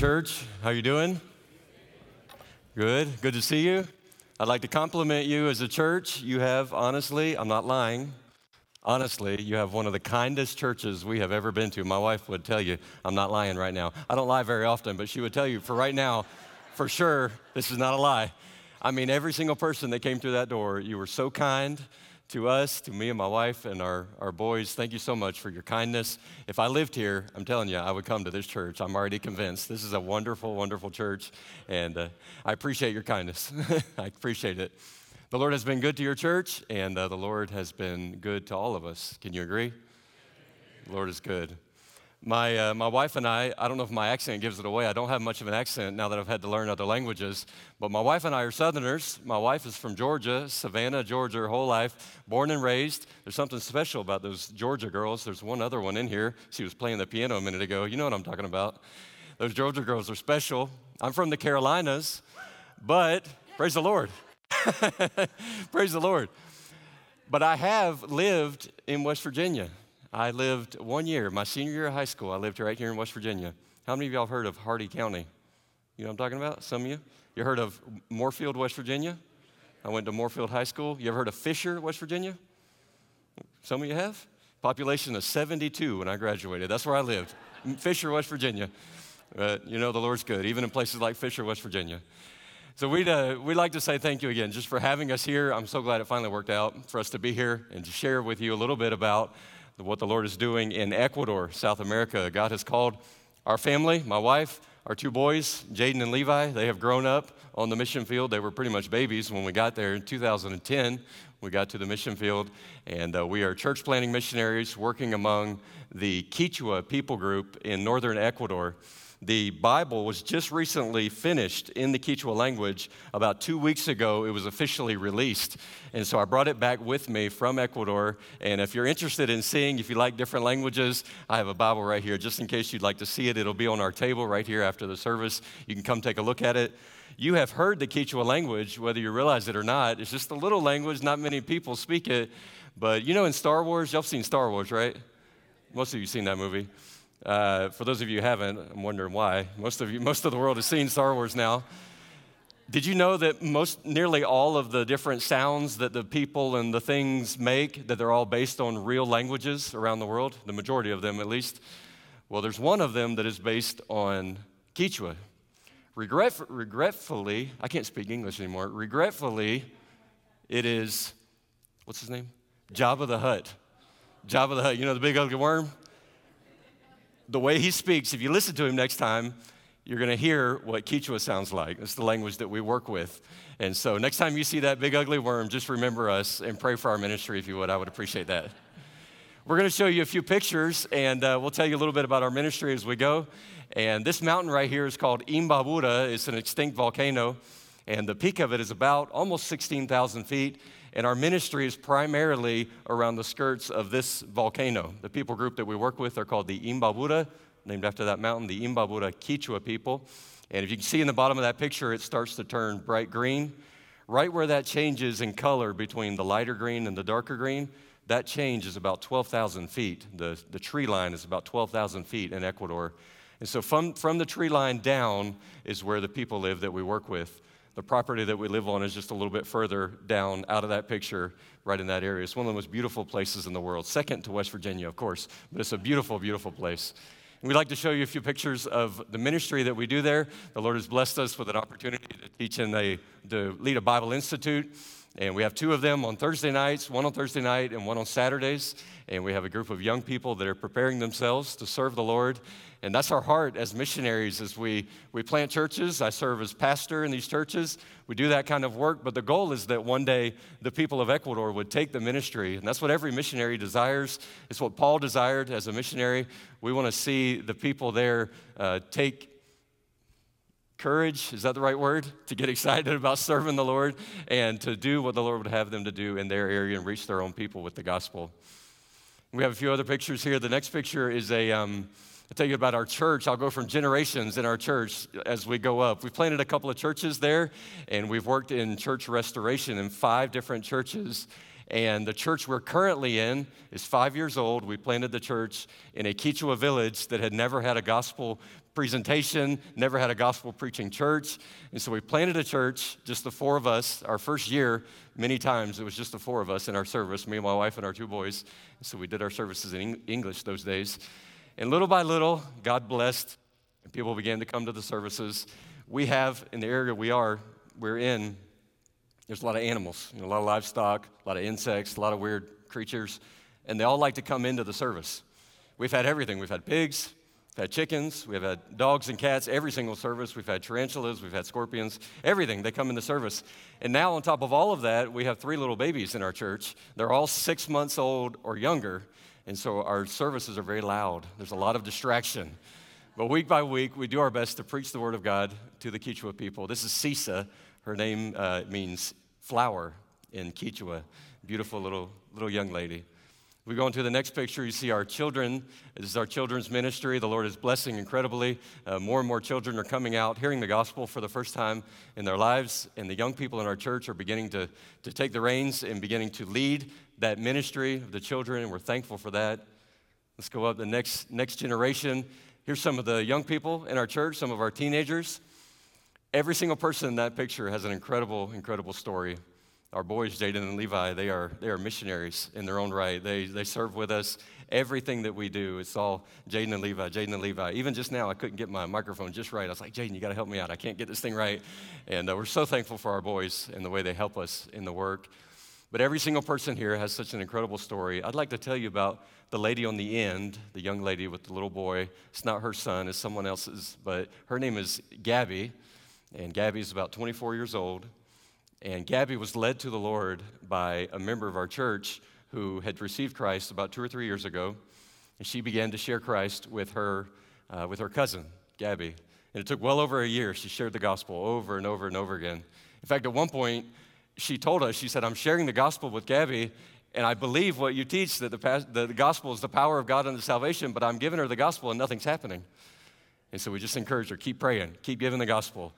church. How you doing? Good. Good to see you. I'd like to compliment you as a church. You have honestly, I'm not lying. Honestly, you have one of the kindest churches we have ever been to. My wife would tell you, I'm not lying right now. I don't lie very often, but she would tell you for right now, for sure, this is not a lie. I mean, every single person that came through that door, you were so kind to us, to me and my wife and our, our boys, thank you so much for your kindness. If I lived here, I'm telling you, I would come to this church. I'm already convinced. This is a wonderful, wonderful church, and uh, I appreciate your kindness. I appreciate it. The Lord has been good to your church, and uh, the Lord has been good to all of us. Can you agree? The Lord is good. My, uh, my wife and I, I don't know if my accent gives it away. I don't have much of an accent now that I've had to learn other languages. But my wife and I are Southerners. My wife is from Georgia, Savannah, Georgia, her whole life, born and raised. There's something special about those Georgia girls. There's one other one in here. She was playing the piano a minute ago. You know what I'm talking about. Those Georgia girls are special. I'm from the Carolinas, but praise the Lord. praise the Lord. But I have lived in West Virginia. I lived one year, my senior year of high school, I lived right here in West Virginia. How many of y'all have heard of Hardy County? You know what I'm talking about? Some of you? You heard of Moorefield, West Virginia? I went to Moorefield High School. You ever heard of Fisher, West Virginia? Some of you have? Population of 72 when I graduated. That's where I lived. Fisher, West Virginia. But you know, the Lord's good, even in places like Fisher, West Virginia. So we'd, uh, we'd like to say thank you again just for having us here. I'm so glad it finally worked out for us to be here and to share with you a little bit about what the Lord is doing in Ecuador, South America. God has called our family, my wife, our two boys, Jaden and Levi, they have grown up on the mission field. They were pretty much babies when we got there in 2010. We got to the mission field, and uh, we are church planting missionaries working among the Quechua people group in northern Ecuador. The Bible was just recently finished in the Quechua language. About two weeks ago, it was officially released. And so I brought it back with me from Ecuador. And if you're interested in seeing, if you like different languages, I have a Bible right here just in case you'd like to see it. It'll be on our table right here after the service. You can come take a look at it. You have heard the Quechua language, whether you realize it or not. It's just a little language, not many people speak it. But you know, in Star Wars, y'all seen Star Wars, right? Most of you seen that movie. Uh, for those of you who haven't, I'm wondering why. Most of you, most of the world has seen Star Wars now. Did you know that most, nearly all of the different sounds that the people and the things make, that they're all based on real languages around the world? The majority of them, at least. Well, there's one of them that is based on Quechua. Regret, regretfully, I can't speak English anymore. Regretfully, it is, what's his name? Jabba the Hutt. Jabba the Hutt. You know the big ugly worm? The way he speaks, if you listen to him next time, you're going to hear what Quechua sounds like. It's the language that we work with. And so next time you see that big ugly worm, just remember us and pray for our ministry if you would. I would appreciate that. We're going to show you a few pictures and uh, we'll tell you a little bit about our ministry as we go. And this mountain right here is called Imbabura. It's an extinct volcano, and the peak of it is about almost 16,000 feet. And our ministry is primarily around the skirts of this volcano. The people group that we work with are called the Imbabura, named after that mountain, the Imbabura Quechua people. And if you can see in the bottom of that picture, it starts to turn bright green. Right where that changes in color between the lighter green and the darker green, that change is about 12,000 feet. The, the tree line is about 12,000 feet in Ecuador. And so from, from the tree line down is where the people live that we work with. The property that we live on is just a little bit further down out of that picture, right in that area. It's one of the most beautiful places in the world, second to West Virginia, of course, but it's a beautiful, beautiful place. And we'd like to show you a few pictures of the ministry that we do there. The Lord has blessed us with an opportunity to teach and to lead a Bible Institute. And we have two of them on Thursday nights, one on Thursday night and one on Saturdays. And we have a group of young people that are preparing themselves to serve the Lord and that's our heart as missionaries as we, we plant churches. I serve as pastor in these churches. We do that kind of work, but the goal is that one day the people of Ecuador would take the ministry. And that's what every missionary desires. It's what Paul desired as a missionary. We want to see the people there uh, take courage, is that the right word? To get excited about serving the Lord and to do what the Lord would have them to do in their area and reach their own people with the gospel. We have a few other pictures here. The next picture is a. Um, I'll tell you about our church. I'll go from generations in our church as we go up. We've planted a couple of churches there, and we've worked in church restoration in five different churches. And the church we're currently in is five years old. We planted the church in a Quechua village that had never had a gospel presentation, never had a gospel preaching church. And so we planted a church, just the four of us. Our first year, many times, it was just the four of us in our service, me and my wife and our two boys. And so we did our services in English those days. And little by little, God blessed, and people began to come to the services. We have, in the area we are, we're in, there's a lot of animals, you know, a lot of livestock, a lot of insects, a lot of weird creatures, and they all like to come into the service. We've had everything. We've had pigs, we've had chickens, we've had dogs and cats, every single service. We've had tarantulas, we've had scorpions, everything. They come into service. And now, on top of all of that, we have three little babies in our church. They're all six months old or younger, and so our services are very loud. There's a lot of distraction. But week by week, we do our best to preach the word of God to the Quechua people. This is Sisa. Her name uh, means flower in Quechua. Beautiful little, little young lady. We go into the next picture, you see our children. This is our children's ministry. The Lord is blessing incredibly. Uh, more and more children are coming out, hearing the gospel for the first time in their lives, and the young people in our church are beginning to, to take the reins and beginning to lead that ministry of the children, and we're thankful for that. Let's go up the next, next generation. Here's some of the young people in our church, some of our teenagers. Every single person in that picture has an incredible, incredible story. Our boys, Jaden and Levi, they are, they are missionaries in their own right. They, they serve with us. Everything that we do, it's all Jaden and Levi, Jaden and Levi. Even just now, I couldn't get my microphone just right. I was like, Jaden, you got to help me out. I can't get this thing right. And uh, we're so thankful for our boys and the way they help us in the work. But every single person here has such an incredible story. I'd like to tell you about the lady on the end, the young lady with the little boy. It's not her son, it's someone else's, but her name is Gabby. And Gabby's about 24 years old. And Gabby was led to the Lord by a member of our church who had received Christ about two or three years ago. And she began to share Christ with her, uh, with her cousin, Gabby. And it took well over a year. She shared the gospel over and over and over again. In fact, at one point, she told us, she said, I'm sharing the gospel with Gabby, and I believe what you teach that the, the gospel is the power of God unto salvation, but I'm giving her the gospel and nothing's happening. And so we just encourage her keep praying, keep giving the gospel.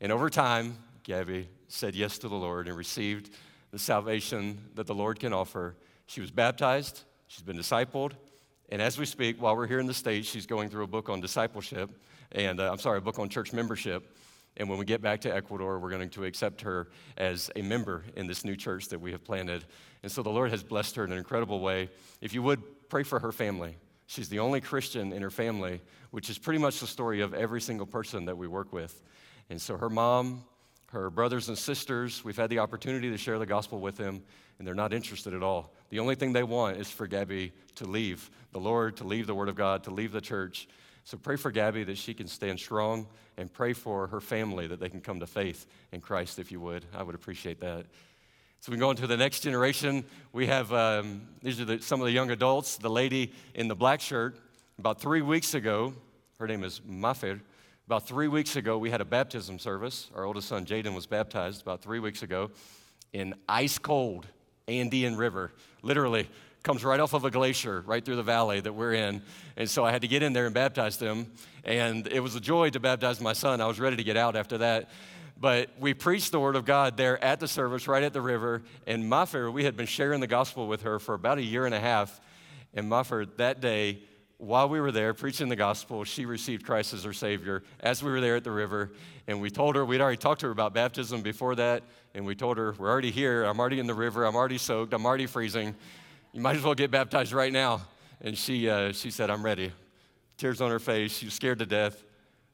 And over time, Gabby said yes to the Lord and received the salvation that the Lord can offer. She was baptized, she's been discipled, and as we speak, while we're here in the States, she's going through a book on discipleship, and uh, I'm sorry, a book on church membership. And when we get back to Ecuador, we're going to accept her as a member in this new church that we have planted. And so the Lord has blessed her in an incredible way. If you would, pray for her family. She's the only Christian in her family, which is pretty much the story of every single person that we work with. And so her mom, her brothers and sisters, we've had the opportunity to share the gospel with them, and they're not interested at all. The only thing they want is for Gabby to leave the Lord, to leave the Word of God, to leave the church. So pray for Gabby that she can stand strong, and pray for her family that they can come to faith in Christ, if you would. I would appreciate that. So we go into the next generation. We have, um, these are the, some of the young adults. The lady in the black shirt, about three weeks ago, her name is Mafir. About three weeks ago, we had a baptism service. Our oldest son, Jaden, was baptized about three weeks ago in ice cold Andean River. Literally, comes right off of a glacier right through the valley that we're in. And so I had to get in there and baptize them. And it was a joy to baptize my son. I was ready to get out after that. But we preached the word of God there at the service, right at the river. And Mafir, we had been sharing the gospel with her for about a year and a half. And Mafir, that day, while we were there preaching the gospel, she received Christ as her Savior as we were there at the river. And we told her, we'd already talked to her about baptism before that. And we told her, we're already here. I'm already in the river. I'm already soaked. I'm already freezing. You might as well get baptized right now. And she, uh, she said, I'm ready. Tears on her face. She was scared to death,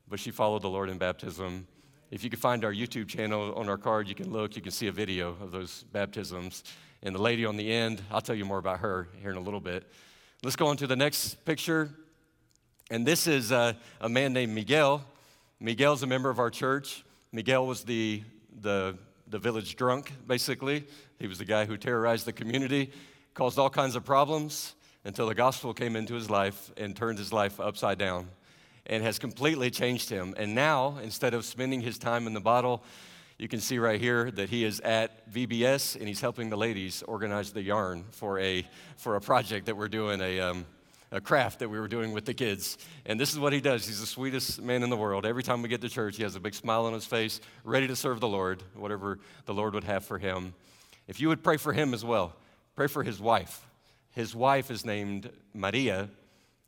but she followed the Lord in baptism. If you can find our YouTube channel on our card, you can look. You can see a video of those baptisms. And the lady on the end, I'll tell you more about her here in a little bit. Let's go on to the next picture. And this is uh, a man named Miguel. Miguel's a member of our church. Miguel was the, the, the village drunk, basically. He was the guy who terrorized the community, caused all kinds of problems until the gospel came into his life and turned his life upside down and has completely changed him. And now, instead of spending his time in the bottle, you can see right here that he is at VBS and he's helping the ladies organize the yarn for a, for a project that we're doing, a, um, a craft that we were doing with the kids. And this is what he does. He's the sweetest man in the world. Every time we get to church, he has a big smile on his face, ready to serve the Lord, whatever the Lord would have for him. If you would pray for him as well, pray for his wife. His wife is named Maria.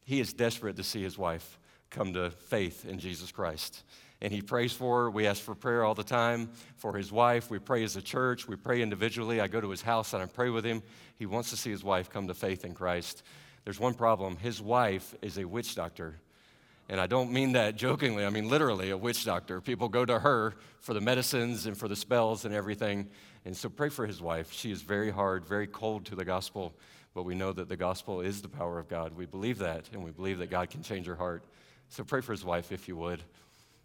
He is desperate to see his wife come to faith in Jesus Christ. And he prays for her. We ask for prayer all the time for his wife. We pray as a church. We pray individually. I go to his house and I pray with him. He wants to see his wife come to faith in Christ. There's one problem his wife is a witch doctor. And I don't mean that jokingly, I mean literally a witch doctor. People go to her for the medicines and for the spells and everything. And so pray for his wife. She is very hard, very cold to the gospel, but we know that the gospel is the power of God. We believe that, and we believe that God can change her heart. So pray for his wife if you would.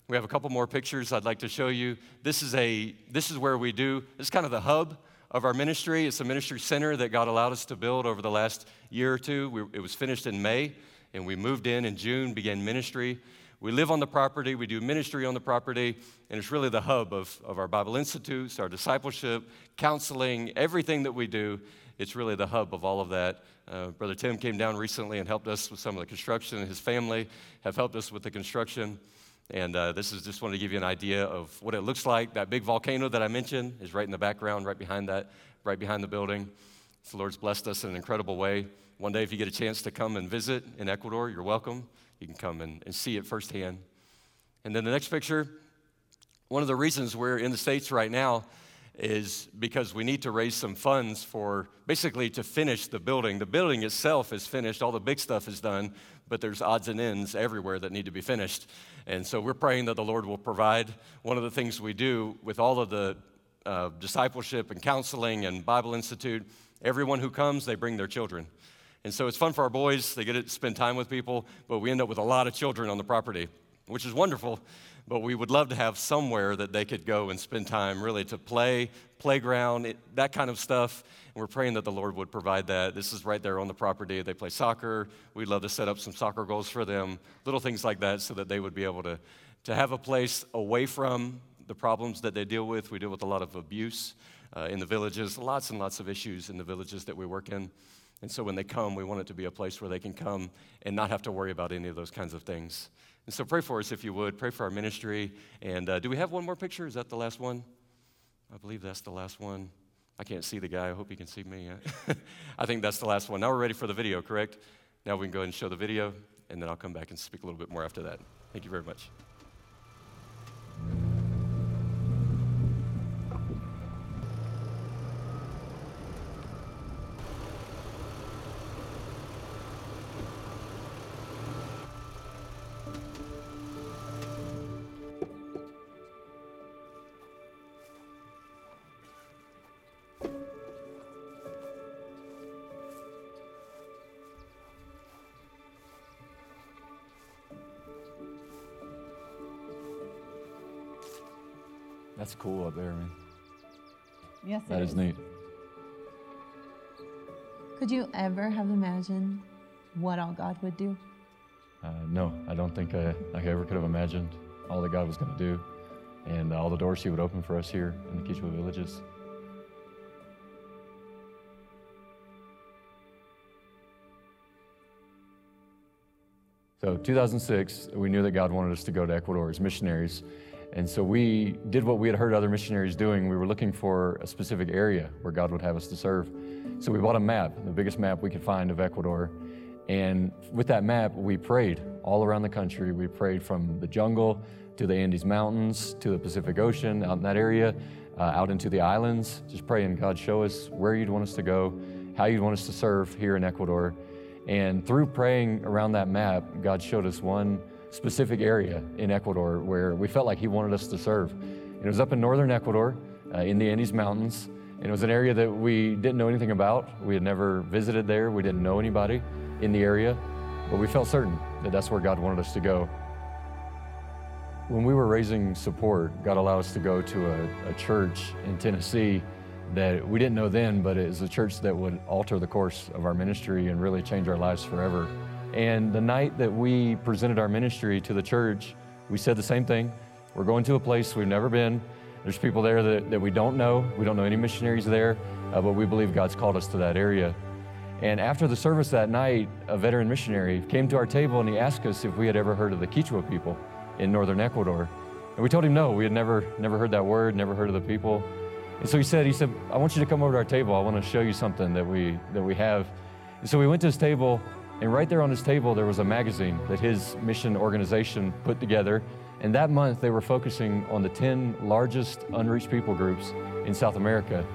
We have a couple more pictures I'd like to show you. This is a this is where we do. This is kind of the hub of our ministry. It's a ministry center that God allowed us to build over the last year or two. We, it was finished in May and we moved in in June, began ministry. We live on the property, we do ministry on the property, and it's really the hub of, of our Bible Institutes, our discipleship, counseling, everything that we do. It's really the hub of all of that. Uh, Brother Tim came down recently and helped us with some of the construction. His family have helped us with the construction. And uh, this is just wanted to give you an idea of what it looks like. That big volcano that I mentioned is right in the background, right behind that, right behind the building. So the Lord's blessed us in an incredible way. One day, if you get a chance to come and visit in Ecuador, you're welcome. You can come and, and see it firsthand. And then the next picture one of the reasons we're in the States right now is because we need to raise some funds for basically to finish the building. The building itself is finished, all the big stuff is done, but there's odds and ends everywhere that need to be finished. And so we're praying that the Lord will provide. One of the things we do with all of the uh, discipleship and counseling and Bible Institute, everyone who comes, they bring their children. And so it's fun for our boys. They get to spend time with people, but we end up with a lot of children on the property, which is wonderful. But we would love to have somewhere that they could go and spend time really to play, playground, that kind of stuff. And we're praying that the Lord would provide that. This is right there on the property. They play soccer. We'd love to set up some soccer goals for them, little things like that, so that they would be able to, to have a place away from the problems that they deal with. We deal with a lot of abuse uh, in the villages, lots and lots of issues in the villages that we work in. And so when they come, we want it to be a place where they can come and not have to worry about any of those kinds of things. And so pray for us if you would. Pray for our ministry. And uh, do we have one more picture? Is that the last one? I believe that's the last one. I can't see the guy. I hope he can see me. I think that's the last one. Now we're ready for the video, correct? Now we can go ahead and show the video, and then I'll come back and speak a little bit more after that. Thank you very much. That's cool up there, man. Yes, That is neat. Could you ever have imagined what all God would do? Uh, no, I don't think I, I ever could have imagined all that God was going to do and all the doors He would open for us here in the Quechua villages. So, 2006, we knew that God wanted us to go to Ecuador as missionaries. And so we did what we had heard other missionaries doing. We were looking for a specific area where God would have us to serve. So we bought a map, the biggest map we could find of Ecuador. And with that map, we prayed all around the country. We prayed from the jungle to the Andes Mountains to the Pacific Ocean, out in that area, uh, out into the islands, just praying, God, show us where you'd want us to go, how you'd want us to serve here in Ecuador. And through praying around that map, God showed us one specific area in Ecuador where we felt like He wanted us to serve. And it was up in northern Ecuador, uh, in the Andes Mountains. And it was an area that we didn't know anything about. We had never visited there. We didn't know anybody in the area. But we felt certain that that's where God wanted us to go. When we were raising support, God allowed us to go to a, a church in Tennessee that we didn't know then, but it was a church that would alter the course of our ministry and really change our lives forever. And the night that we presented our ministry to the church, we said the same thing. We're going to a place we've never been. There's people there that, that we don't know. We don't know any missionaries there, uh, but we believe God's called us to that area. And after the service that night, a veteran missionary came to our table and he asked us if we had ever heard of the Quechua people in northern Ecuador. And we told him no, we had never, never heard that word, never heard of the people. And so he said, he said, I want you to come over to our table. I want to show you something that we that we have. And so we went to his table, and right there on his table there was a magazine that his mission organization put together. And that month they were focusing on the 10 largest unreached people groups in South America.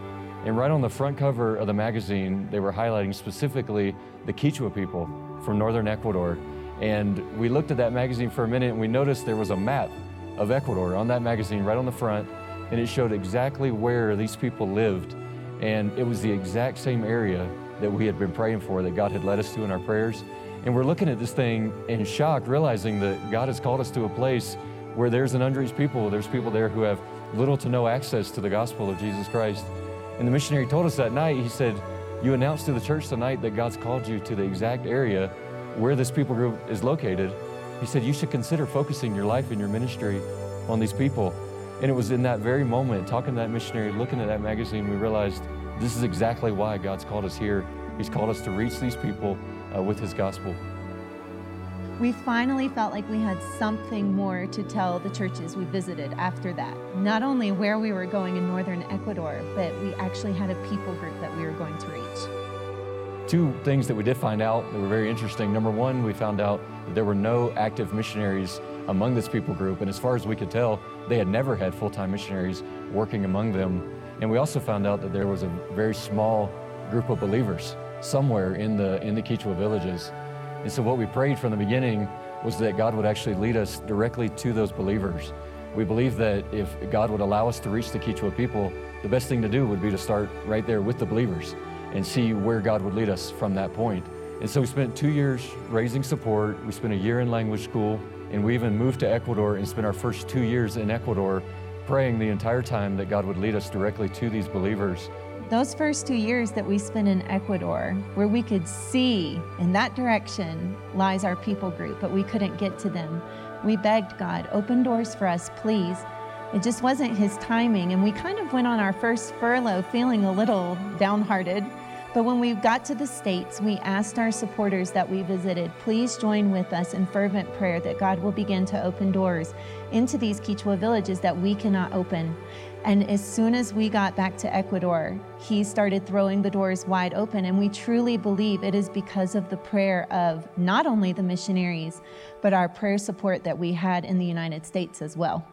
And right on the front cover of the magazine, they were highlighting specifically the Quechua people from northern Ecuador. And we looked at that magazine for a minute and we noticed there was a map of Ecuador on that magazine right on the front and it showed exactly where these people lived. And it was the exact same area that we had been praying for, that God had led us to in our prayers. And we're looking at this thing in shock, realizing that God has called us to a place where there's an unreached people. There's people there who have little to no access to the gospel of Jesus Christ. And the missionary told us that night, he said, You announced to the church tonight that God's called you to the exact area where this people group is located. He said, You should consider focusing your life and your ministry on these people. And it was in that very moment, talking to that missionary, looking at that magazine, we realized this is exactly why God's called us here. He's called us to reach these people uh, with His gospel. We finally felt like we had something more to tell the churches we visited after that. Not only where we were going in northern Ecuador, but we actually had a people group that we were going to reach. Two things that we did find out that were very interesting. Number one, we found out that there were no active missionaries among this people group, and as far as we could tell, they had never had full time missionaries working among them. And we also found out that there was a very small group of believers somewhere in the, in the Quechua villages. And so, what we prayed from the beginning was that God would actually lead us directly to those believers. We believe that if God would allow us to reach the Quechua people, the best thing to do would be to start right there with the believers and see where God would lead us from that point. And so we spent two years raising support. We spent a year in language school. And we even moved to Ecuador and spent our first two years in Ecuador praying the entire time that God would lead us directly to these believers. Those first two years that we spent in Ecuador, where we could see in that direction lies our people group, but we couldn't get to them, we begged God, open doors for us, please. It just wasn't His timing, and we kind of went on our first furlough feeling a little downhearted but when we got to the States, we asked our supporters that we visited, please join with us in fervent prayer that God will begin to open doors into these Quechua villages that we cannot open. And as soon as we got back to Ecuador, he started throwing the doors wide open. And we truly believe it is because of the prayer of not only the missionaries, but our prayer support that we had in the United States as well.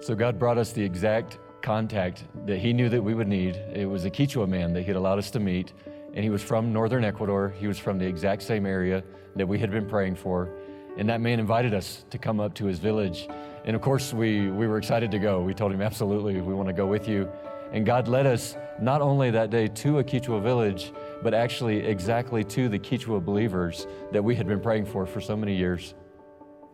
So God brought us the exact contact that he knew that we would need. It was a Quechua man that he'd allowed us to meet, and he was from northern Ecuador. He was from the exact same area that we had been praying for. And that man invited us to come up to his village. And of course, we, we were excited to go. We told him, absolutely, we want to go with you. And God led us not only that day to a Quechua village, but actually exactly to the Quechua believers that we had been praying for for so many years.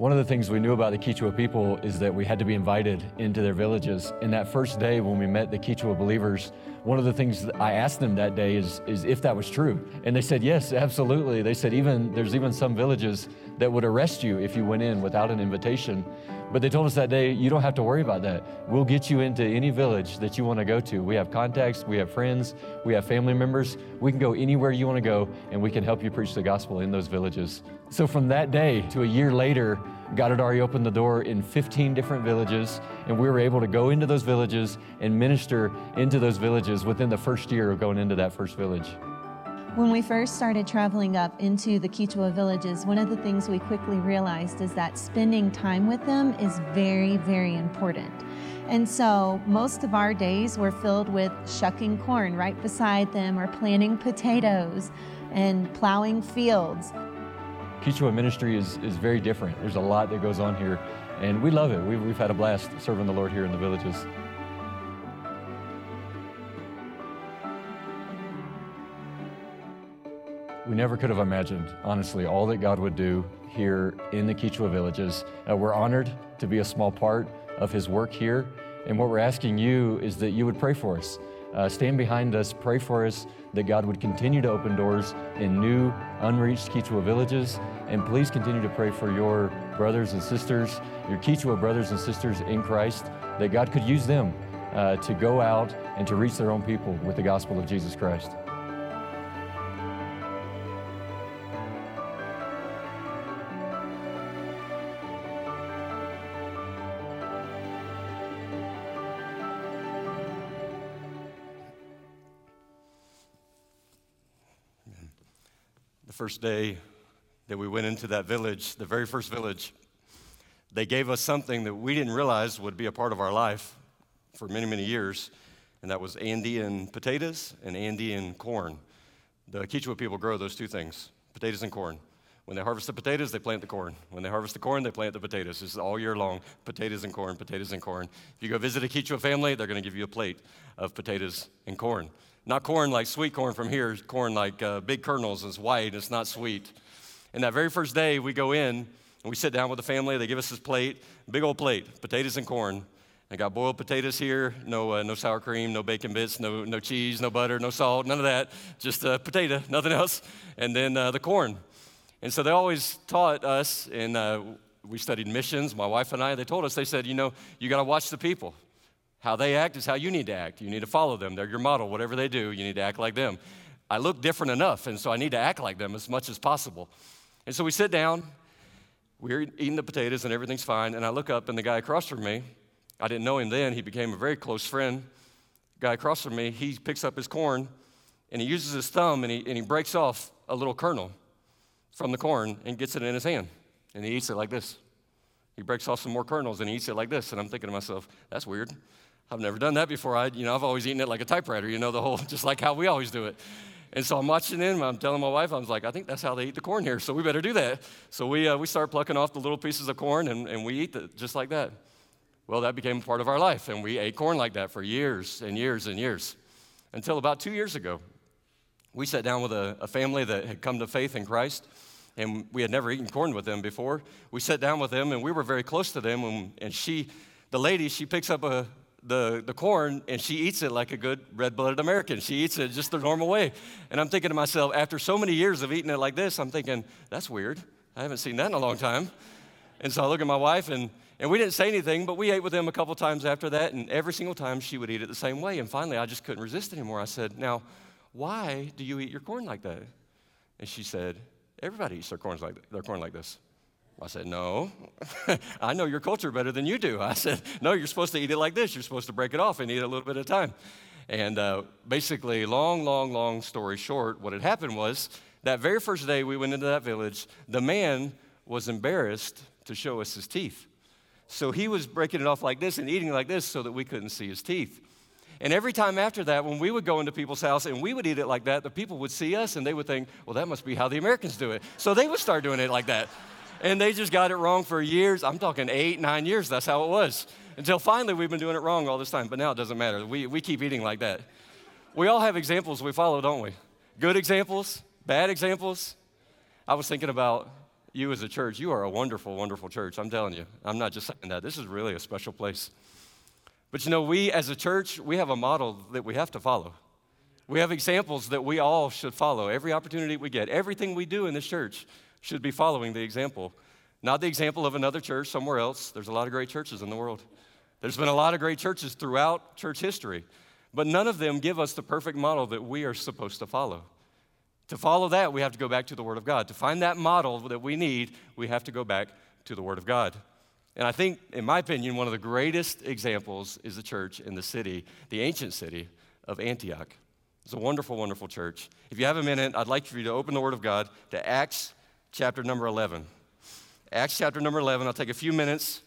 One of the things we knew about the Quechua people is that we had to be invited into their villages. And that first day when we met the Quechua believers, one of the things I asked them that day is, is if that was true. And they said, yes, absolutely. They said, even there's even some villages that would arrest you if you went in without an invitation. But they told us that day, you don't have to worry about that. We'll get you into any village that you want to go to. We have contacts, we have friends, we have family members. We can go anywhere you want to go, and we can help you preach the gospel in those villages. So from that day to a year later, God had already opened the door in 15 different villages, and we were able to go into those villages and minister into those villages within the first year of going into that first village. When we first started traveling up into the Quechua villages, one of the things we quickly realized is that spending time with them is very, very important. And so most of our days were filled with shucking corn right beside them or planting potatoes and plowing fields. Quechua ministry is, is very different. There's a lot that goes on here, and we love it. We've, we've had a blast serving the Lord here in the villages. We never could have imagined, honestly, all that God would do here in the Quechua villages. Uh, we're honored to be a small part of His work here. And what we're asking you is that you would pray for us. Uh, stand behind us, pray for us that God would continue to open doors in new, unreached Quechua villages. And please continue to pray for your brothers and sisters, your Quechua brothers and sisters in Christ, that God could use them uh, to go out and to reach their own people with the gospel of Jesus Christ. First day that we went into that village, the very first village, they gave us something that we didn't realize would be a part of our life for many, many years, and that was Andean potatoes and Andean corn. The Quechua people grow those two things potatoes and corn. When they harvest the potatoes, they plant the corn. When they harvest the corn, they plant the potatoes. This is all year long potatoes and corn, potatoes and corn. If you go visit a Quechua family, they're going to give you a plate of potatoes and corn. Not corn like sweet corn from here, corn like uh, big kernels, it's white, it's not sweet. And that very first day, we go in and we sit down with the family. They give us this plate, big old plate, potatoes and corn. I got boiled potatoes here, no, uh, no sour cream, no bacon bits, no, no cheese, no butter, no salt, none of that, just a potato, nothing else. And then uh, the corn. And so they always taught us, and uh, we studied missions, my wife and I, they told us, they said, you know, you got to watch the people. How they act is how you need to act. You need to follow them. They're your model. Whatever they do, you need to act like them. I look different enough, and so I need to act like them as much as possible. And so we sit down, we're eating the potatoes, and everything's fine. And I look up, and the guy across from me, I didn't know him then, he became a very close friend. The guy across from me, he picks up his corn, and he uses his thumb, and he, and he breaks off a little kernel from the corn and gets it in his hand, and he eats it like this. He breaks off some more kernels and he eats it like this. And I'm thinking to myself, that's weird. I've never done that before. I, you know, I've always eaten it like a typewriter, you know, the whole, just like how we always do it. And so I'm watching him. I'm telling my wife, I was like, I think that's how they eat the corn here, so we better do that. So we, uh, we start plucking off the little pieces of corn and, and we eat it just like that. Well, that became part of our life, and we ate corn like that for years and years and years. Until about two years ago, we sat down with a, a family that had come to faith in Christ, and we had never eaten corn with them before. We sat down with them, and we were very close to them, and, and she, the lady, she picks up a, the, the corn and she eats it like a good red blooded American. She eats it just the normal way. And I'm thinking to myself, after so many years of eating it like this, I'm thinking, that's weird. I haven't seen that in a long time. And so I look at my wife, and, and we didn't say anything, but we ate with them a couple times after that, and every single time she would eat it the same way. And finally, I just couldn't resist anymore. I said, Now, why do you eat your corn like that? And she said, Everybody eats their corn like, their corn like this. I said, No, I know your culture better than you do. I said, No, you're supposed to eat it like this. You're supposed to break it off and eat it a little bit at a time. And uh, basically, long, long, long story short, what had happened was that very first day we went into that village, the man was embarrassed to show us his teeth. So he was breaking it off like this and eating like this so that we couldn't see his teeth. And every time after that, when we would go into people's house and we would eat it like that, the people would see us and they would think, well, that must be how the Americans do it. So they would start doing it like that. And they just got it wrong for years. I'm talking eight, nine years. That's how it was. Until finally, we've been doing it wrong all this time. But now it doesn't matter. We, we keep eating like that. We all have examples we follow, don't we? Good examples, bad examples. I was thinking about you as a church. You are a wonderful, wonderful church. I'm telling you. I'm not just saying that. This is really a special place. But you know, we as a church, we have a model that we have to follow. We have examples that we all should follow. Every opportunity we get, everything we do in this church should be following the example. Not the example of another church somewhere else. There's a lot of great churches in the world. There's been a lot of great churches throughout church history, but none of them give us the perfect model that we are supposed to follow. To follow that, we have to go back to the Word of God. To find that model that we need, we have to go back to the Word of God. And I think, in my opinion, one of the greatest examples is the church in the city, the ancient city of Antioch. It's a wonderful, wonderful church. If you have a minute, I'd like for you to open the Word of God to Acts chapter number 11. Acts chapter number 11. I'll take a few minutes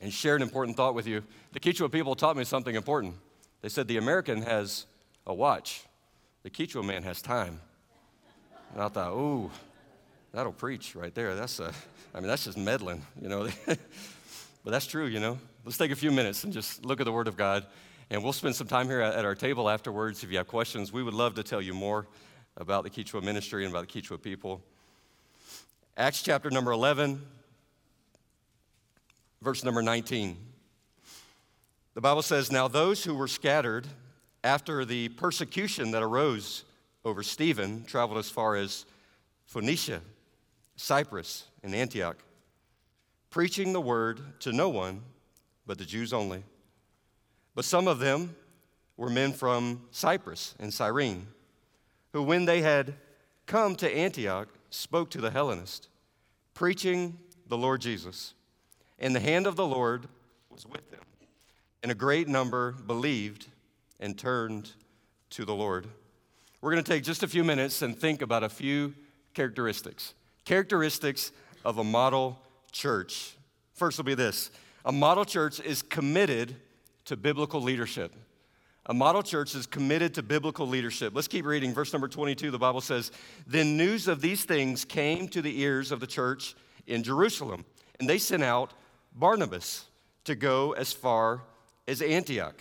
and share an important thought with you. The Quechua people taught me something important. They said the American has a watch, the Quechua man has time. And I thought, ooh, that'll preach right there. That's a, I mean, that's just meddling, you know. but that's true, you know. Let's take a few minutes and just look at the Word of God. And we'll spend some time here at our table afterwards. If you have questions, we would love to tell you more about the Quechua ministry and about the Quechua people. Acts chapter number 11, verse number 19. The Bible says, Now those who were scattered after the persecution that arose over Stephen traveled as far as Phoenicia, Cyprus, and Antioch, preaching the word to no one but the Jews only. But some of them were men from Cyprus and Cyrene, who, when they had come to Antioch, spoke to the Hellenists preaching the Lord Jesus. And the hand of the Lord was with them. And a great number believed and turned to the Lord. We're going to take just a few minutes and think about a few characteristics. Characteristics of a model church. First will be this a model church is committed to biblical leadership. A model church is committed to biblical leadership. Let's keep reading. Verse number 22, the Bible says, Then news of these things came to the ears of the church in Jerusalem, and they sent out Barnabas to go as far as Antioch.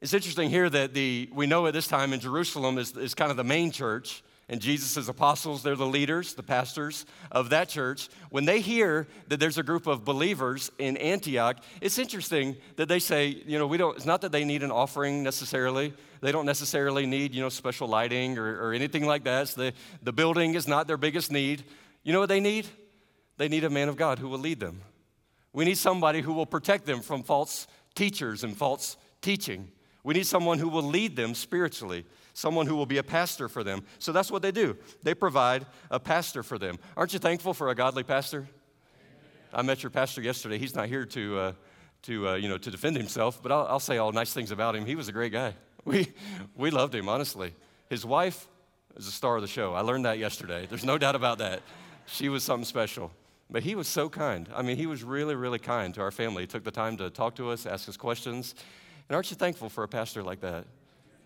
It's interesting here that the, we know at this time in Jerusalem is, is kind of the main church, and Jesus' apostles, they're the leaders, the pastors of that church. When they hear that there's a group of believers in Antioch, it's interesting that they say, you know, we don't, it's not that they need an offering necessarily. They don't necessarily need, you know, special lighting or, or anything like that. So the, the building is not their biggest need. You know what they need? They need a man of God who will lead them. We need somebody who will protect them from false teachers and false teaching. We need someone who will lead them spiritually someone who will be a pastor for them. So that's what they do. They provide a pastor for them. Aren't you thankful for a godly pastor? I met your pastor yesterday. He's not here to, uh, to, uh, you know, to defend himself, but I'll, I'll say all nice things about him. He was a great guy. We, we loved him, honestly. His wife is a star of the show. I learned that yesterday. There's no doubt about that. She was something special. But he was so kind. I mean, he was really, really kind to our family. He took the time to talk to us, ask us questions. And aren't you thankful for a pastor like that?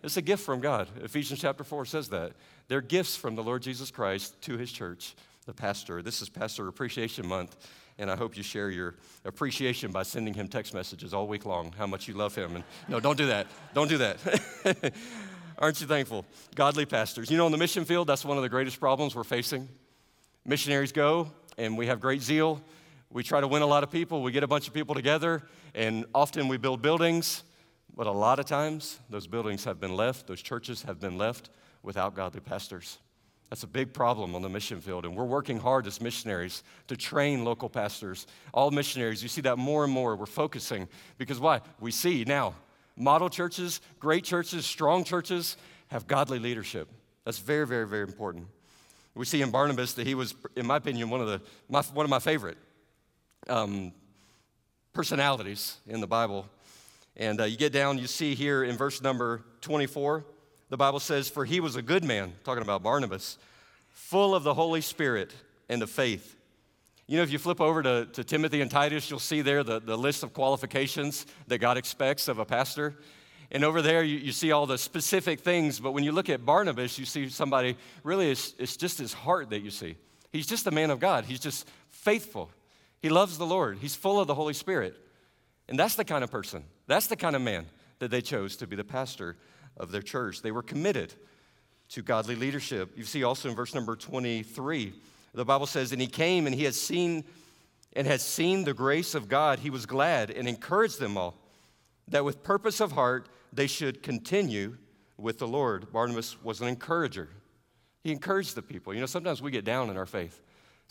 It's a gift from God. Ephesians chapter 4 says that. They're gifts from the Lord Jesus Christ to his church, the pastor. This is Pastor Appreciation Month, and I hope you share your appreciation by sending him text messages all week long, how much you love him. And no, don't do that. Don't do that. Aren't you thankful? Godly pastors. You know, in the mission field, that's one of the greatest problems we're facing. Missionaries go, and we have great zeal. We try to win a lot of people. We get a bunch of people together, and often we build buildings but a lot of times, those buildings have been left, those churches have been left without godly pastors. That's a big problem on the mission field, and we're working hard as missionaries to train local pastors. All missionaries, you see that more and more. We're focusing because why? We see now model churches, great churches, strong churches have godly leadership. That's very, very, very important. We see in Barnabas that he was, in my opinion, one of, the, my, one of my favorite um, personalities in the Bible. And uh, you get down, you see here in verse number 24, the Bible says, For he was a good man, talking about Barnabas, full of the Holy Spirit and of faith. You know, if you flip over to, to Timothy and Titus, you'll see there the, the list of qualifications that God expects of a pastor. And over there, you, you see all the specific things, but when you look at Barnabas, you see somebody really, it's, it's just his heart that you see. He's just a man of God, he's just faithful. He loves the Lord, he's full of the Holy Spirit. And that's the kind of person, that's the kind of man that they chose to be the pastor of their church. They were committed to godly leadership. You see also in verse number 23, the Bible says, And he came and he had seen and had seen the grace of God. He was glad and encouraged them all that with purpose of heart they should continue with the Lord. Barnabas was an encourager. He encouraged the people. You know, sometimes we get down in our faith.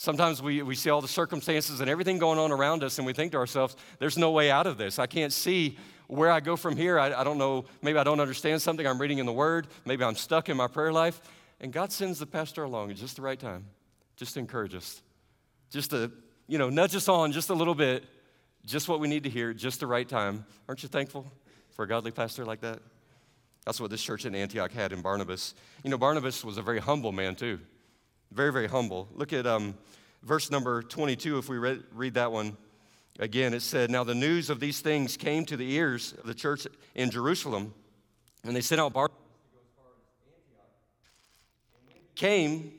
Sometimes we, we see all the circumstances and everything going on around us, and we think to ourselves, there's no way out of this. I can't see where I go from here. I, I don't know. Maybe I don't understand something I'm reading in the Word. Maybe I'm stuck in my prayer life. And God sends the pastor along at just the right time, just to encourage us, just to, you know, nudge us on just a little bit, just what we need to hear, just the right time. Aren't you thankful for a godly pastor like that? That's what this church in Antioch had in Barnabas. You know, Barnabas was a very humble man, too. Very, very humble. Look at um, verse number 22, if we read, read that one again. It said, Now the news of these things came to the ears of the church in Jerusalem, and they sent out Barnabas Came,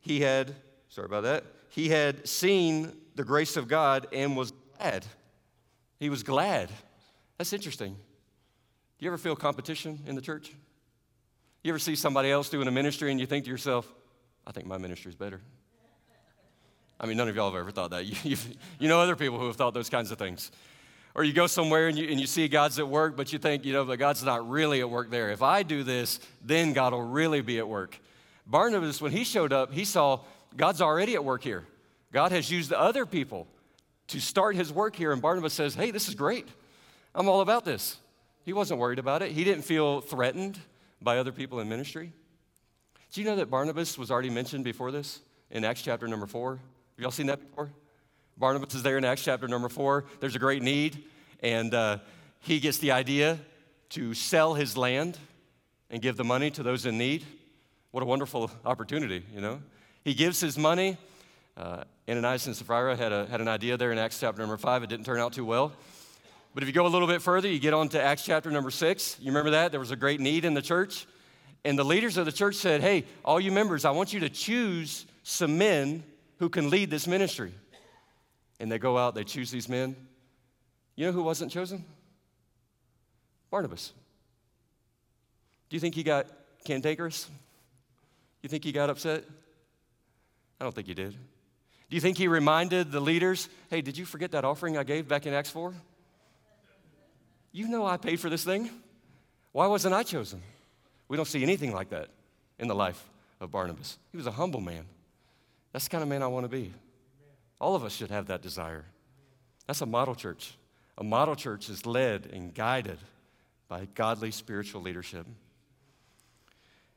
he had, sorry about that, he had seen the grace of God and was glad. He was glad. That's interesting. Do you ever feel competition in the church? You ever see somebody else doing a ministry and you think to yourself, I think my ministry is better. I mean, none of y'all have ever thought that. You, you, know other people who have thought those kinds of things. Or you go somewhere and you, and you see God's at work, but you think, you know, but God's not really at work there. If I do this, then God will really be at work. Barnabas, when he showed up, he saw God's already at work here. God has used other people to start his work here. And Barnabas says, hey, this is great. I'm all about this. He wasn't worried about it. He didn't feel threatened by other people in ministry. Do you know that Barnabas was already mentioned before this in Acts chapter number four? Have y'all seen that before? Barnabas is there in Acts chapter number four. There's a great need, and uh, he gets the idea to sell his land and give the money to those in need. What a wonderful opportunity, you know? He gives his money. Uh, Ananias and Sapphira had, a, had an idea there in Acts chapter number five. It didn't turn out too well. But if you go a little bit further, you get on to Acts chapter number six. You remember that? There was a great need in the church. And the leaders of the church said, Hey, all you members, I want you to choose some men who can lead this ministry. And they go out, they choose these men. You know who wasn't chosen? Barnabas. Do you think he got cantankerous? You think he got upset? I don't think he did. Do you think he reminded the leaders, hey, did you forget that offering I gave back in Acts 4? You know I paid for this thing. Why wasn't I chosen? We don't see anything like that in the life of Barnabas. He was a humble man. That's the kind of man I want to be. All of us should have that desire. That's a model church. A model church is led and guided by godly spiritual leadership.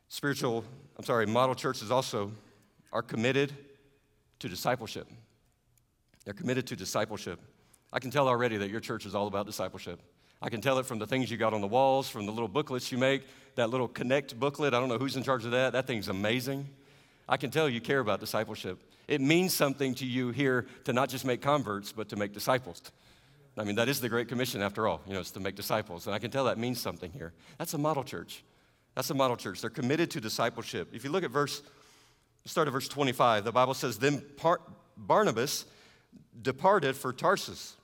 Spiritual, I'm sorry, model churches also are committed to discipleship. They're committed to discipleship. I can tell already that your church is all about discipleship. I can tell it from the things you got on the walls, from the little booklets you make, that little Connect booklet. I don't know who's in charge of that. That thing's amazing. I can tell you care about discipleship. It means something to you here to not just make converts, but to make disciples. I mean, that is the Great Commission after all, you know, it's to make disciples. And I can tell that means something here. That's a model church. That's a model church. They're committed to discipleship. If you look at verse, start at verse 25, the Bible says, Then Barnabas departed for Tarsus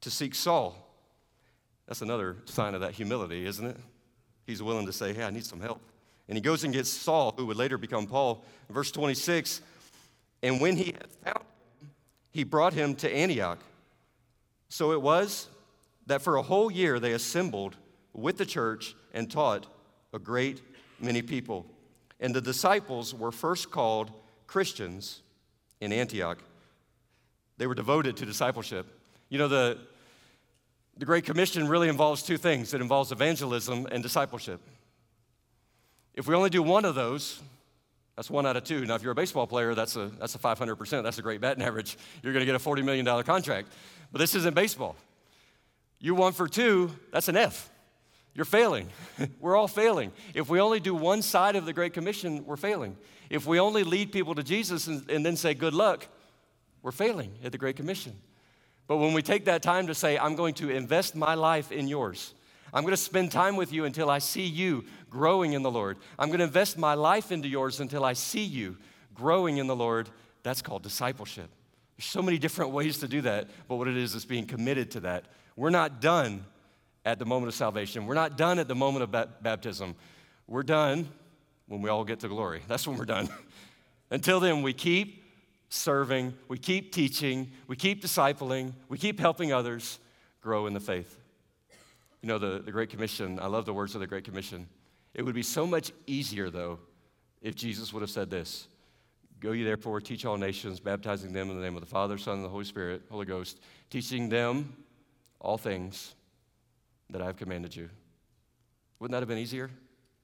to seek Saul. That's another sign of that humility, isn't it? He's willing to say, Hey, I need some help. And he goes and gets Saul, who would later become Paul. verse 26, and when he had found him, he brought him to Antioch. So it was that for a whole year they assembled with the church and taught a great many people. And the disciples were first called Christians in Antioch. They were devoted to discipleship. You know, the, the Great Commission really involves two things it involves evangelism and discipleship. If we only do one of those, that's one out of two. Now, if you're a baseball player, that's a, that's a 500%. That's a great batting average. You're going to get a $40 million contract. But this isn't baseball. You one for two, that's an F. You're failing. we're all failing. If we only do one side of the Great Commission, we're failing. If we only lead people to Jesus and, and then say good luck, we're failing at the Great Commission. But when we take that time to say, I'm going to invest my life in yours, I'm going to spend time with you until I see you growing in the Lord. I'm going to invest my life into yours until I see you growing in the Lord. That's called discipleship. There's so many different ways to do that, but what it is is being committed to that. We're not done at the moment of salvation. We're not done at the moment of ba- baptism. We're done when we all get to glory. That's when we're done. Until then, we keep serving, we keep teaching, we keep discipling, we keep helping others grow in the faith. You know, the, the Great Commission, I love the words of the Great Commission. It would be so much easier, though, if Jesus would have said this Go ye therefore, teach all nations, baptizing them in the name of the Father, Son, and the Holy Spirit, Holy Ghost, teaching them all things that I have commanded you. Wouldn't that have been easier?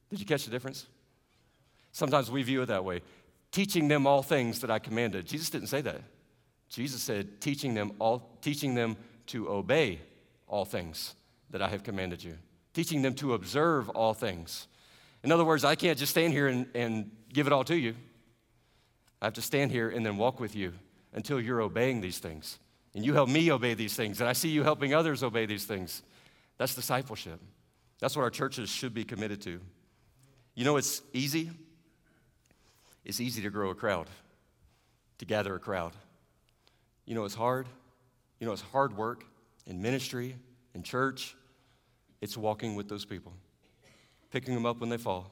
Did you catch the difference? Sometimes we view it that way. Teaching them all things that I commanded. Jesus didn't say that. Jesus said, teaching them all, teaching them to obey all things that I have commanded you. Teaching them to observe all things. In other words, I can't just stand here and, and give it all to you. I have to stand here and then walk with you until you're obeying these things. And you help me obey these things. And I see you helping others obey these things. That's discipleship. That's what our churches should be committed to. You know, it's easy. It's easy to grow a crowd, to gather a crowd. You know, it's hard. You know, it's hard work in ministry, in church. It's walking with those people, picking them up when they fall,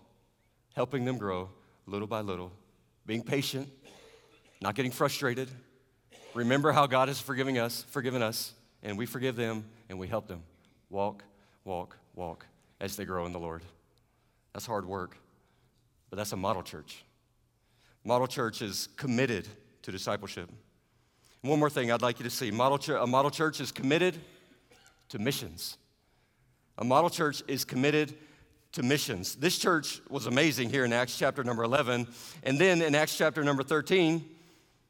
helping them grow little by little, being patient, not getting frustrated. Remember how God has forgiven us, forgiven us, and we forgive them and we help them walk, walk, walk as they grow in the Lord. That's hard work, but that's a model church. Model church is committed to discipleship. one more thing I'd like you to see model ch- a model church is committed to missions. A model church is committed to missions. This church was amazing here in Acts chapter number 11. And then in Acts chapter number 13,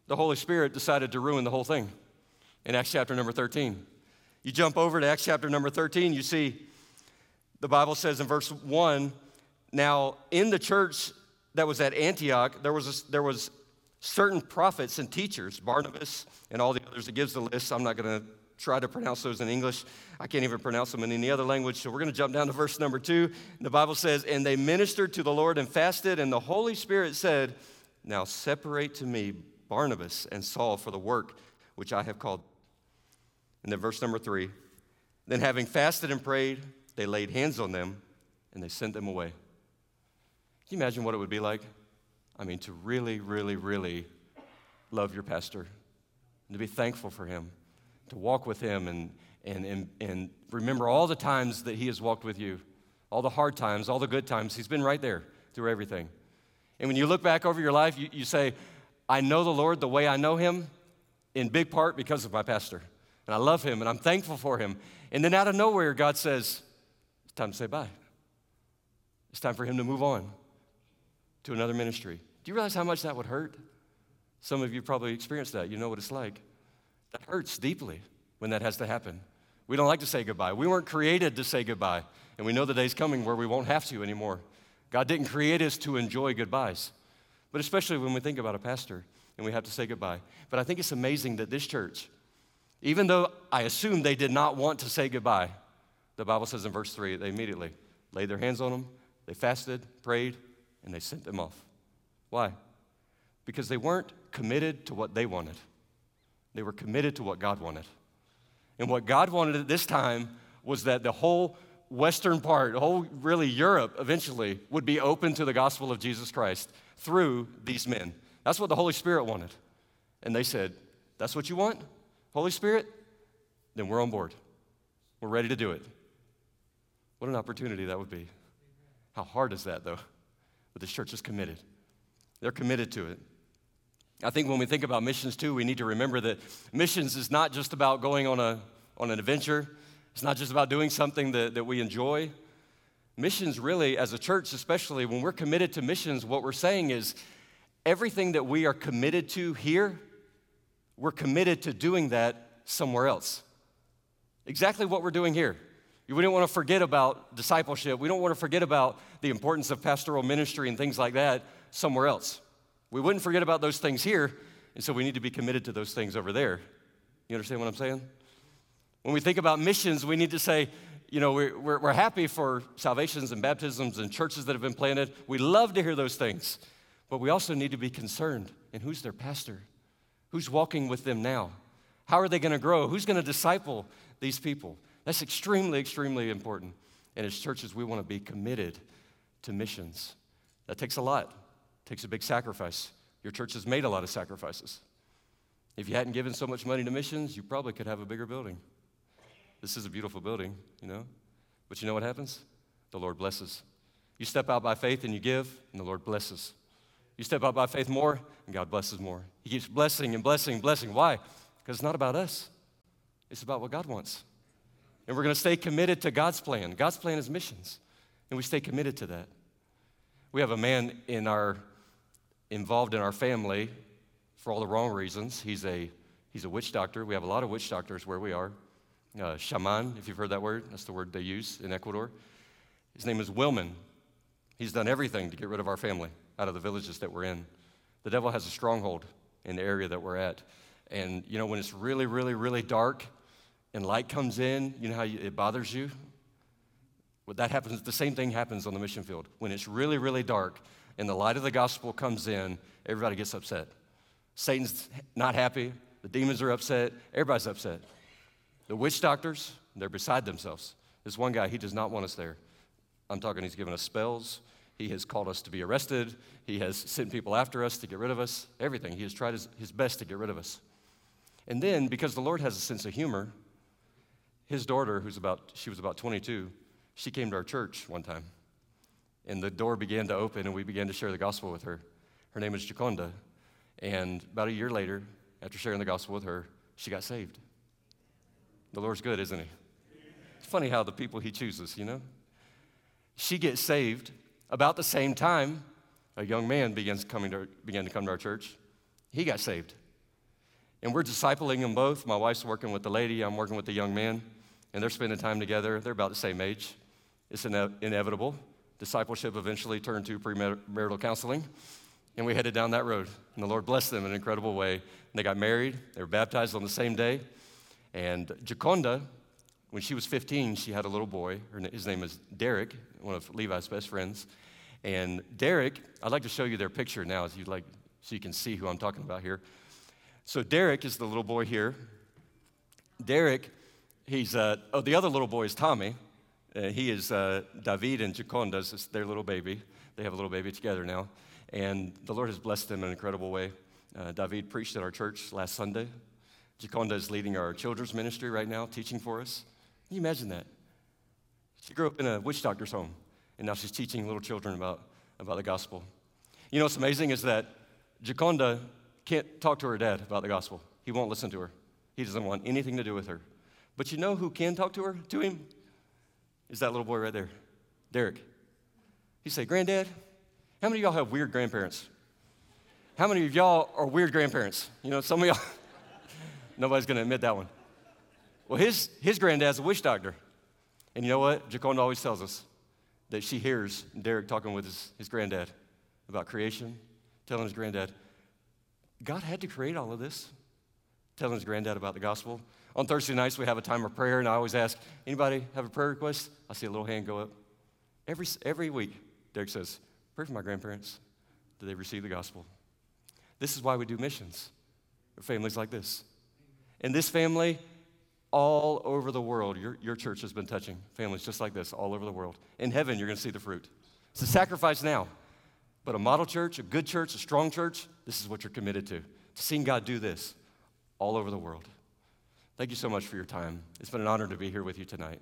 the Holy Spirit decided to ruin the whole thing in Acts chapter number 13. You jump over to Acts chapter number 13, you see the Bible says in verse 1 Now, in the church that was at Antioch, there was, a, there was certain prophets and teachers, Barnabas and all the others. It gives the list. I'm not going to try to pronounce those in English. I can't even pronounce them in any other language. So we're going to jump down to verse number two. The Bible says, And they ministered to the Lord and fasted, and the Holy Spirit said, Now separate to me Barnabas and Saul for the work which I have called. And then verse number three. Then having fasted and prayed, they laid hands on them and they sent them away. Can you imagine what it would be like? I mean, to really, really, really love your pastor and to be thankful for him, to walk with him and, and, and, and remember all the times that he has walked with you, all the hard times, all the good times. He's been right there through everything. And when you look back over your life, you, you say, I know the Lord the way I know him in big part because of my pastor. And I love him and I'm thankful for him. And then out of nowhere, God says, It's time to say bye. It's time for him to move on to another ministry. Do you realize how much that would hurt? Some of you probably experienced that. You know what it's like. That hurts deeply when that has to happen. We don't like to say goodbye. We weren't created to say goodbye. And we know the day's coming where we won't have to anymore. God didn't create us to enjoy goodbyes. But especially when we think about a pastor and we have to say goodbye. But I think it's amazing that this church, even though I assume they did not want to say goodbye, the Bible says in verse 3 they immediately laid their hands on them, they fasted, prayed, and they sent them off. Why? Because they weren't committed to what they wanted, they were committed to what God wanted. And what God wanted at this time was that the whole western part, whole really Europe eventually would be open to the gospel of Jesus Christ through these men. That's what the Holy Spirit wanted. And they said, That's what you want, Holy Spirit? Then we're on board. We're ready to do it. What an opportunity that would be. How hard is that, though? But this church is committed. They're committed to it. I think when we think about missions too, we need to remember that missions is not just about going on, a, on an adventure, it's not just about doing something that, that we enjoy. Missions, really, as a church, especially when we're committed to missions, what we're saying is everything that we are committed to here, we're committed to doing that somewhere else. Exactly what we're doing here. We don't want to forget about discipleship. We don't want to forget about the importance of pastoral ministry and things like that somewhere else. We wouldn't forget about those things here, and so we need to be committed to those things over there. You understand what I'm saying? When we think about missions, we need to say, you know, we're, we're, we're happy for salvations and baptisms and churches that have been planted. We love to hear those things. But we also need to be concerned in who's their pastor? Who's walking with them now? How are they going to grow? Who's going to disciple these people? That's extremely, extremely important. And as churches, we want to be committed to missions. That takes a lot, it takes a big sacrifice. Your church has made a lot of sacrifices. If you hadn't given so much money to missions, you probably could have a bigger building. This is a beautiful building, you know? But you know what happens? The Lord blesses. You step out by faith and you give, and the Lord blesses. You step out by faith more, and God blesses more. He keeps blessing and blessing and blessing. Why? Because it's not about us, it's about what God wants. And we're going to stay committed to God's plan. God's plan is missions, and we stay committed to that. We have a man in our involved in our family for all the wrong reasons. He's a he's a witch doctor. We have a lot of witch doctors where we are. Uh, shaman, if you've heard that word, that's the word they use in Ecuador. His name is Wilman. He's done everything to get rid of our family out of the villages that we're in. The devil has a stronghold in the area that we're at. And, you know, when it's really, really, really dark and light comes in, you know how you, it bothers you? Well, that happens, the same thing happens on the mission field. When it's really, really dark and the light of the gospel comes in, everybody gets upset. Satan's not happy, the demons are upset, everybody's upset. The witch doctors, they're beside themselves. This one guy, he does not want us there. I'm talking, he's given us spells, he has called us to be arrested. He has sent people after us to get rid of us. Everything. He has tried his, his best to get rid of us. And then, because the Lord has a sense of humor, his daughter, who's about, she was about 22, she came to our church one time. And the door began to open, and we began to share the gospel with her. Her name is Jaconda. And about a year later, after sharing the gospel with her, she got saved. The Lord's good, isn't He? It's funny how the people He chooses, you know? She gets saved, about the same time, a young man begins coming to, began to come to our church. He got saved. And we're discipling them both. My wife's working with the lady, I'm working with the young man, and they're spending time together. They're about the same age. It's ine- inevitable discipleship eventually turned to premarital counseling. And we headed down that road. And the Lord blessed them in an incredible way. And they got married, they were baptized on the same day. And Jaconda, when she was 15, she had a little boy. His name is Derek, one of Levi's best friends. And Derek, I'd like to show you their picture now, as you like, so you can see who I'm talking about here. So Derek is the little boy here. Derek, he's uh, oh the other little boy is Tommy. Uh, he is uh, David and Jaconda's their little baby. They have a little baby together now, and the Lord has blessed them in an incredible way. Uh, David preached at our church last Sunday. Jaconda is leading our children's ministry right now, teaching for us. Can you imagine that? She grew up in a witch doctor's home, and now she's teaching little children about, about the gospel. You know what's amazing is that Jaconda can't talk to her dad about the gospel. He won't listen to her. He doesn't want anything to do with her. But you know who can talk to her, to him? Is that little boy right there, Derek. He say, Granddad, how many of y'all have weird grandparents? How many of y'all are weird grandparents? You know, some of y'all, nobody's gonna admit that one. Well, his, his granddad's a witch doctor. And you know what? Jaconda always tells us that she hears Derek talking with his, his granddad about creation, telling his granddad, God had to create all of this, telling his granddad about the gospel. On Thursday nights, we have a time of prayer, and I always ask, anybody have a prayer request? I see a little hand go up. Every, every week, Derek says, pray for my grandparents. Did they receive the gospel? This is why we do missions for families like this. And this family all over the world. Your, your church has been touching families just like this all over the world. In heaven, you're going to see the fruit. It's a sacrifice now. But a model church, a good church, a strong church, this is what you're committed to. To seeing God do this all over the world. Thank you so much for your time. It's been an honor to be here with you tonight.